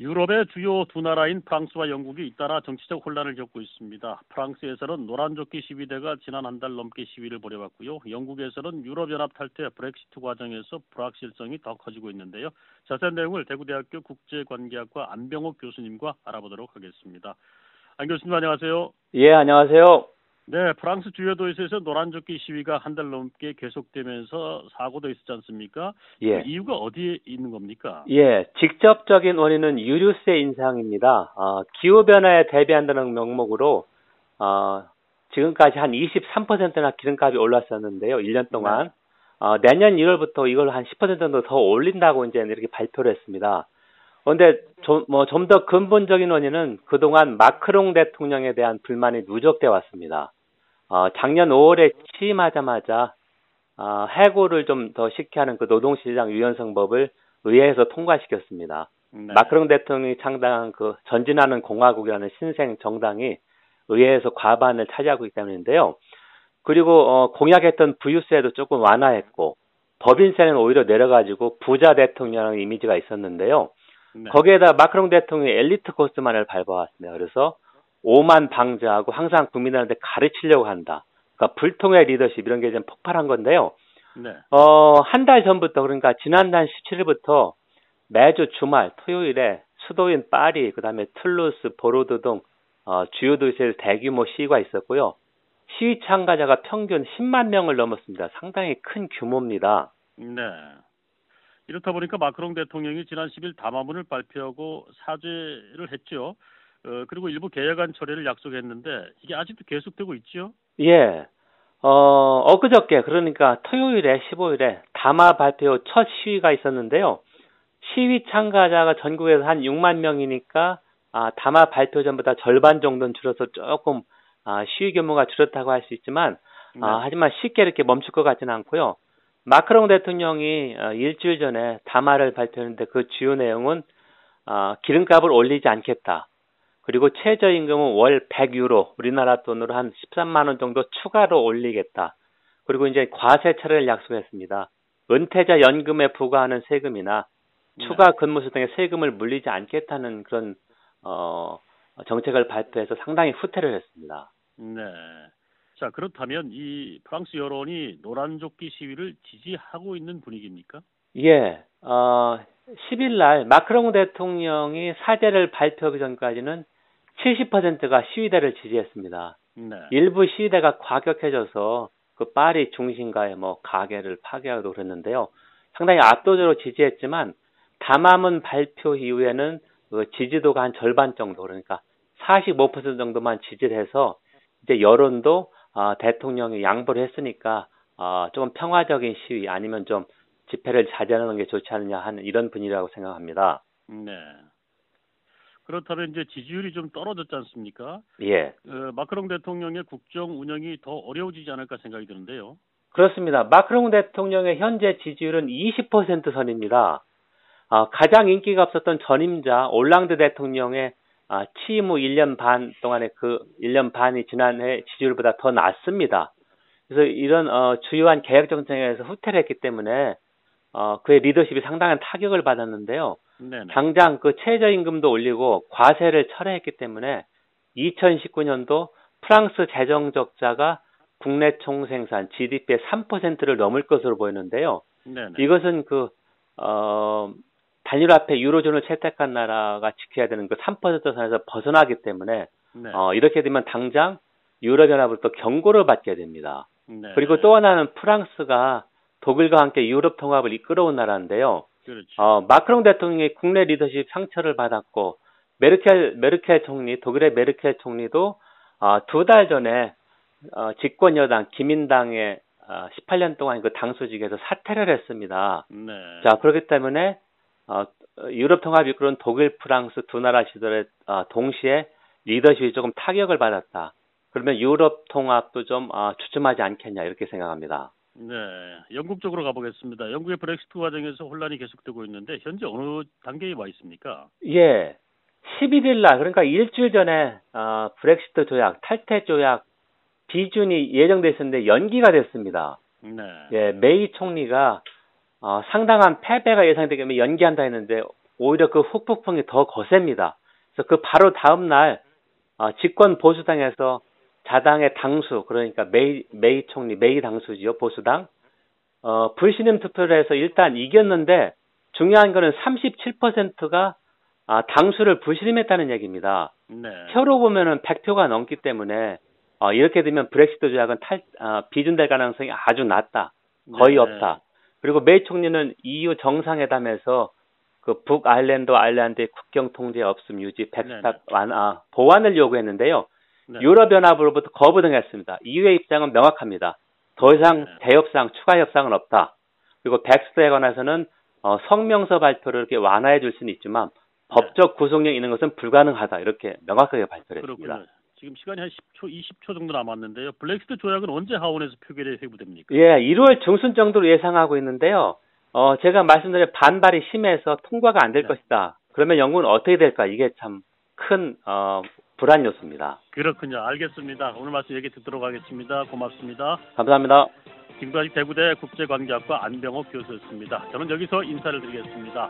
유럽의 주요 두 나라인 프랑스와 영국이 잇따라 정치적 혼란을 겪고 있습니다. 프랑스에서는 노란조끼 시위대가 지난 한 달 넘게 시위를 벌여왔고요. 영국에서는 유럽연합 탈퇴 브렉시트 과정에서 불확실성이 더 커지고 있는데요. 자세한 내용을 대구대학교 국제관계학과 안병옥 교수님과 알아보도록 하겠습니다. 안 교수님 안녕하세요. 예, 안녕하세요. 네, 프랑스 주요 도시에서 노란조끼 시위가 한 달 넘게 계속되면서 사고도 있었지 않습니까? 예. 그 이유가 어디에 있는 겁니까? 예, 직접적인 원인은 유류세 인상입니다. 어, 기후변화에 대비한다는 명목으로, 어, 지금까지 한 23%나 기름값이 올랐었는데요. 1년 동안. 네. 어, 내년 1월부터 이걸 한 10% 정도 더 올린다고 이제 이렇게 발표를 했습니다. 그런데 좀, 뭐, 좀 더 근본적인 원인은 그동안 마크롱 대통령에 대한 불만이 누적돼 왔습니다. 어, 작년 5월에 취임하자마자 어, 해고를 좀 더 쉽게 하는 그 노동시장 유연성법을 의회에서 통과시켰습니다. 네. 마크롱 대통령이 창당한 그 전진하는 공화국이라는 신생 정당이 의회에서 과반을 차지하고 있기 때문인데요. 그리고 어, 공약했던 부유세도 조금 완화했고 법인세는 오히려 내려가지고 부자 대통령의 이미지가 있었는데요. 네. 거기에다 마크롱 대통령이 엘리트 코스만을 밟아왔습니다. 그래서 오만방자하고 항상 국민들한테 가르치려고 한다. 그러니까 불통의 리더십 이런 게 좀 폭발한 건데요. 네. 어, 한 달 전부터 그러니까 지난달 17일부터 매주 주말 토요일에 수도인 파리, 그다음에 툴루스, 보르도 등 어, 주요 도시에서 대규모 시위가 있었고요. 시위 참가자가 평균 10만 명을 넘었습니다. 상당히 큰 규모입니다. 네. 이렇다 보니까 마크롱 대통령이 지난 10일 담화문을 발표하고 사죄를 했죠. 어, 그리고 일부 개혁안 처리를 약속했는데 이게 아직도 계속되고 있죠. 예. 어, 엊그저께, 그러니까 토요일에, 15일에 담화 발표 첫 시위가 있었는데요. 시위 참가자가 전국에서 한 6만 명이니까, 아, 담화 발표 전보다 절반 정도는 줄어서 조금, 아, 시위 규모가 줄었다고 할 수 있지만, 네. 아, 하지만 쉽게 이렇게 멈출 것 같지는 않고요. 마크롱 대통령이 어, 일주일 전에 담화를 발표했는데 그 주요 내용은, 아, 기름값을 올리지 않겠다. 그리고 최저임금은 월 100유로, 우리나라 돈으로 한 13만 원 정도 추가로 올리겠다. 그리고 이제 과세 처리를 약속했습니다. 은퇴자 연금에 부과하는 세금이나 네. 추가 근무수 등의 세금을 물리지 않겠다는 그런 어, 정책을 발표해서 상당히 후퇴를 했습니다. 네. 자, 그렇다면 이 프랑스 여론이 노란조끼 시위를 지지하고 있는 분위기입니까? 예, 어, 10일 날 마크롱 대통령이 사죄를 발표하기 전까지는 70%가 시위대를 지지했습니다. 네. 일부 시위대가 과격해져서 그 파리 중심가의 뭐 가게를 파괴하기도 그랬는데요. 상당히 압도적으로 지지했지만 담화문 발표 이후에는 그 지지도가 한 절반 정도 그러니까 45% 정도만 지지를 해서 이제 여론도 아, 대통령이 양보를 했으니까 아, 조금 평화적인 시위 아니면 좀 집회를 자제하는 게 좋지 않느냐 하는 이런 분위기라고 생각합니다. 네. 그렇다면 이제 지지율이 좀 떨어졌지 않습니까? 예. 어, 마크롱 대통령의 국정 운영이 더 어려워지지 않을까 생각이 드는데요. 그렇습니다. 마크롱 대통령의 현재 지지율은 20% 선입니다. 아, 가장 인기가 없었던 전임자 올랑드 대통령의 아, 취임 후 1년 반 동안의 그 1년 반이 지난해 지지율보다 더 낮습니다. 그래서 이런 어, 주요한 개혁 정책에서 후퇴를 했기 때문에 어, 그의 리더십이 상당한 타격을 받았는데요. 네네. 당장 그 최저임금도 올리고 과세를 철회했기 때문에 2019년도 프랑스 재정 적자가 국내 총생산 GDP의 3%를 넘을 것으로 보이는데요. 네네. 이것은 그, 어, 단일 화폐 유로존을 채택한 나라가 지켜야 되는 그 3% 선에서 벗어나기 때문에, 네. 어, 이렇게 되면 당장 유럽연합으로부터 경고를 받게 됩니다. 네. 그리고 또 하나는 프랑스가 독일과 함께 유럽 통합을 이끌어온 나라인데요. 그렇죠. 어, 마크롱 대통령이 국내 리더십 상처를 받았고, 메르켈, 메르켈 총리, 독일의 메르켈 총리도, 어, 두달 전에, 어, 집권 여당, 기민당의, 어, 18년 동안 그 당수직에서 사퇴를 했습니다. 네. 자, 그렇기 때문에, 어, 유럽 통합 이끌은 독일, 프랑스 두 나라 시절에, 어, 동시에 리더십이 조금 타격을 받았다. 그러면 유럽 통합도 좀, 어, 주춤하지 않겠냐, 이렇게 생각합니다. 네, 영국 쪽으로 가보겠습니다. 영국의 브렉시트 과정에서 혼란이 계속되고 있는데 현재 어느 단계에 와 있습니까? 예. 11일 날 그러니까 일주일 전에 어, 브렉시트 조약, 탈퇴 조약 비준이 예정돼 있었는데 연기가 됐습니다. 네. 예, 메이 총리가 어, 상당한 패배가 때문에 연기한다 했는데 오히려 그 후폭풍이 더 거셉니다. 그래서 그 바로 다음 날 어, 집권 보수당에서 자당의 당수 그러니까 메이 메이 총리 메이 당수지요 보수당 어, 불신임 투표를 해서 일단 이겼는데 중요한 거는 37%가 아, 당수를 불신임했다는 얘기입니다. 네. 표로 보면은 100표가 넘기 때문에 어, 이렇게 되면 브렉시트 조약은 탈, 어, 비준될 가능성이 아주 낮다. 거의 네. 없다. 그리고 메이 총리는 EU 정상회담에서 그 북아일랜드 아일랜드의 국경 통제 없음 유지 백스탑 완화 보완을 요구했는데요. 네. 유럽연합으로부터 거부 등했습니다. EU의 입장은 명확합니다. 더 이상 네. 대협상 추가 협상은 없다. 그리고 백스에 관해서는 어, 성명서 발표를 이렇게 완화해 줄 수는 있지만 법적 구속력 있는 것은 불가능하다. 이렇게 명확하게 발표를 했습니다. 그렇군요. 지금 시간이 한 10초, 20초 정도 남았는데요. 블랙시트 조약은 언제 하원에서 표결에 회부됩니까? 예, 1월 중순 정도로 예상하고 있는데요. 어, 제가 말씀드린 반발이 심해서 통과가 안될 네. 것이다. 그러면 영국은 어떻게 될까? 이게 참큰 어, 불안 요소입니다. 그렇군요. 알겠습니다. 오늘 말씀 얘기 듣도록 하겠습니다. 고맙습니다. 감사합니다. 지금까지 대구대 국제관계학과 안병호 교수였습니다. 저는 여기서 인사를 드리겠습니다.